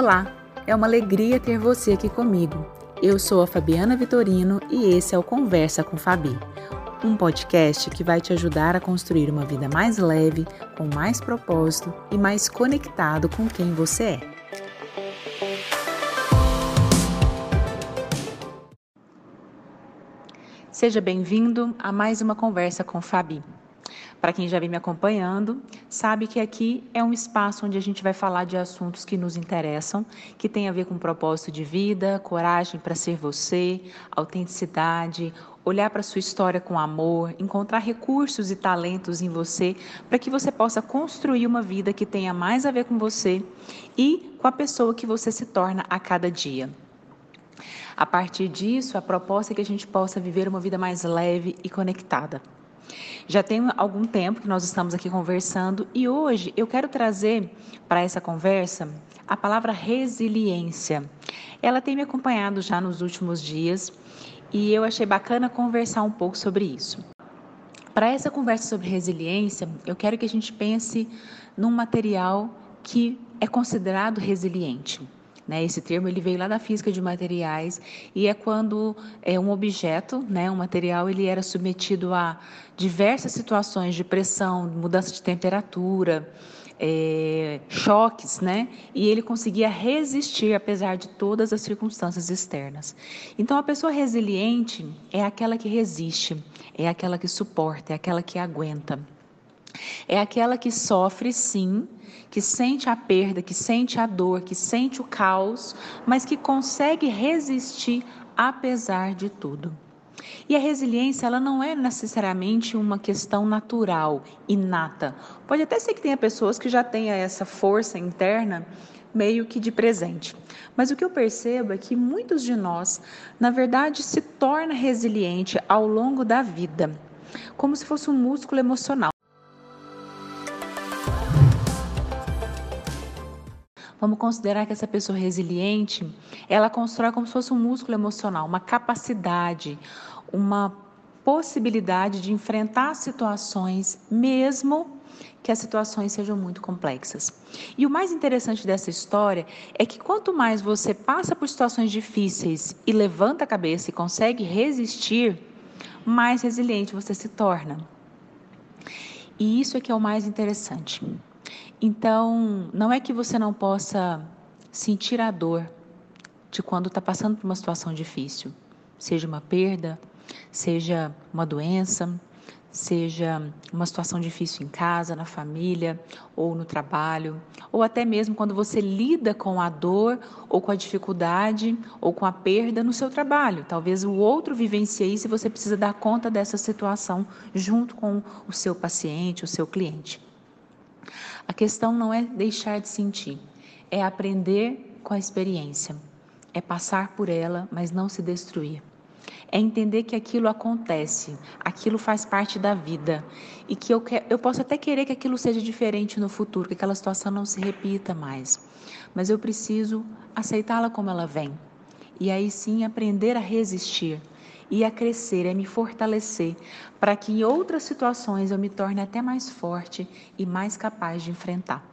Olá, é uma alegria ter você aqui comigo. Eu sou a Fabiana Vitorino e esse é o Conversa com Fabi, um podcast que vai te ajudar a construir uma vida mais leve, com mais propósito e mais conectado com quem você é. Seja bem-vindo a mais uma Conversa com Fabi. Para quem já vem me acompanhando, sabe que aqui é um espaço onde a gente vai falar de assuntos que nos interessam, que tem a ver com propósito de vida, coragem para ser você, autenticidade, olhar para sua história com amor, encontrar recursos e talentos em você para que você possa construir uma vida que tenha mais a ver com você e com a pessoa que você se torna a cada dia. A partir disso, a proposta é que a gente possa viver uma vida mais leve e conectada. Já tem algum tempo que nós estamos aqui conversando e hoje eu quero trazer para essa conversa a palavra resiliência. Ela tem me acompanhado já nos últimos dias e eu achei bacana conversar um pouco sobre isso. Para essa conversa sobre resiliência, eu quero que a gente pense num material que é considerado resiliente. Né? Esse termo ele veio lá da física de materiais e é quando é um objeto, né, um material, ele era submetido a diversas situações de pressão, mudança de temperatura, é, choques, né? E ele conseguia resistir apesar de todas as circunstâncias externas. Então, a pessoa resiliente é aquela que resiste, é aquela que suporta, é aquela que aguenta. É aquela que sofre, sim, que sente a perda, que sente a dor, que sente o caos, mas que consegue resistir apesar de tudo. E a resiliência, ela não é necessariamente uma questão natural, inata. Pode até ser que tenha pessoas que já tenham essa força interna meio que de presente. Mas o que eu percebo é que muitos de nós, na verdade, se torna resiliente ao longo da vida, como se fosse um músculo emocional. Vamos considerar que essa pessoa resiliente, ela constrói como se fosse um músculo emocional, uma capacidade, uma possibilidade de enfrentar situações, mesmo que as situações sejam muito complexas. E o mais interessante dessa história é que quanto mais você passa por situações difíceis e levanta a cabeça e consegue resistir, mais resiliente você se torna. E isso é que é o mais interessante. Então, não é que você não possa sentir a dor de quando está passando por uma situação difícil, seja uma perda, seja uma doença, seja uma situação difícil em casa, na família ou no trabalho, ou até mesmo quando você lida com a dor ou com a dificuldade ou com a perda no seu trabalho. Talvez o outro vivencie isso e você precisa dar conta dessa situação junto com o seu paciente, o seu cliente. A questão não é deixar de sentir, é aprender com a experiência, é passar por ela, mas não se destruir. É entender que aquilo acontece, aquilo faz parte da vida e que eu, que, eu posso até querer que aquilo seja diferente no futuro, que aquela situação não se repita mais, mas eu preciso aceitá-la como ela vem e aí sim aprender a resistir e a crescer, a me fortalecer, para que em outras situações eu me torne até mais forte e mais capaz de enfrentar.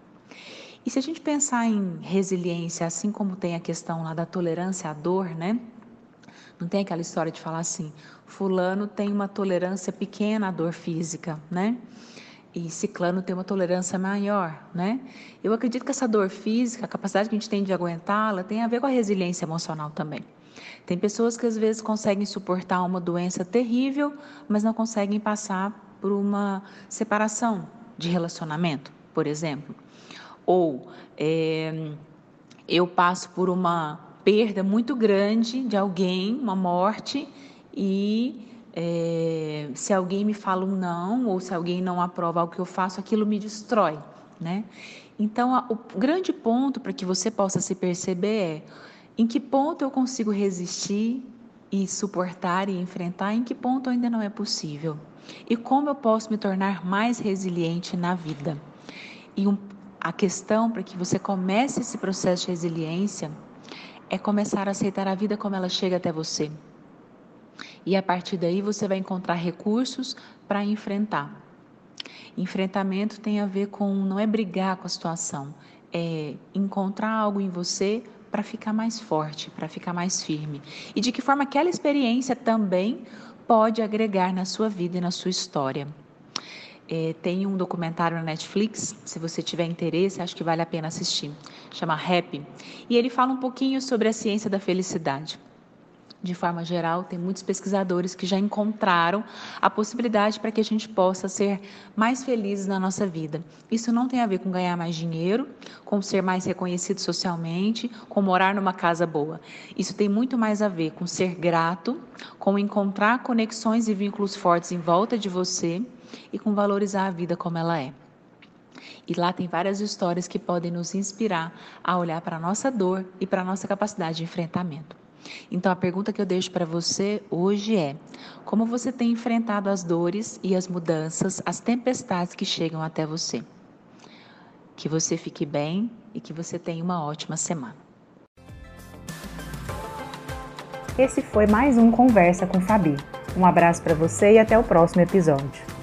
E se a gente pensar em resiliência, assim como tem a questão lá da tolerância à dor, né? Não tem aquela história de falar assim, fulano tem uma tolerância pequena à dor física, né? E ciclano tem uma tolerância maior, né? Eu acredito que essa dor física, a capacidade que a gente tem de aguentá-la, tem a ver com a resiliência emocional também. Tem pessoas que às vezes conseguem suportar uma doença terrível, mas não conseguem passar por uma separação de relacionamento, por exemplo. Ou é, eu passo por uma perda muito grande de alguém, uma morte, e é, se alguém me fala um não, ou se alguém não aprova o que eu faço, aquilo me destrói, né? Então, a, o grande ponto para que você possa se perceber é em que ponto eu consigo resistir e suportar e enfrentar? Em que ponto ainda não é possível? E como eu posso me tornar mais resiliente na vida? E um, a questão para que você comece esse processo de resiliência é começar a aceitar a vida como ela chega até você. E a partir daí você vai encontrar recursos para enfrentar. Enfrentamento tem a ver com não é brigar com a situação, é, encontrar algo em você para ficar mais forte, para ficar mais firme. E de que forma aquela experiência também pode agregar na sua vida e na sua história. É, tem um documentário na Netflix, se você tiver interesse, acho que vale a pena assistir. Chama Happy. E ele fala um pouquinho sobre a ciência da felicidade. De forma geral, tem muitos pesquisadores que já encontraram a possibilidade para que a gente possa ser mais felizes na nossa vida. Isso não tem a ver com ganhar mais dinheiro, com ser mais reconhecido socialmente, com morar numa casa boa. Isso tem muito mais a ver com ser grato, com encontrar conexões e vínculos fortes em volta de você e com valorizar a vida como ela é. E lá tem várias histórias que podem nos inspirar a olhar para a nossa dor e para a nossa capacidade de enfrentamento. Então a pergunta que eu deixo para você hoje é: como você tem enfrentado as dores e as mudanças, as tempestades que chegam até você? Que você fique bem e que você tenha uma ótima semana. Esse foi mais um Conversa com Fabi. Um abraço para você e até o próximo episódio.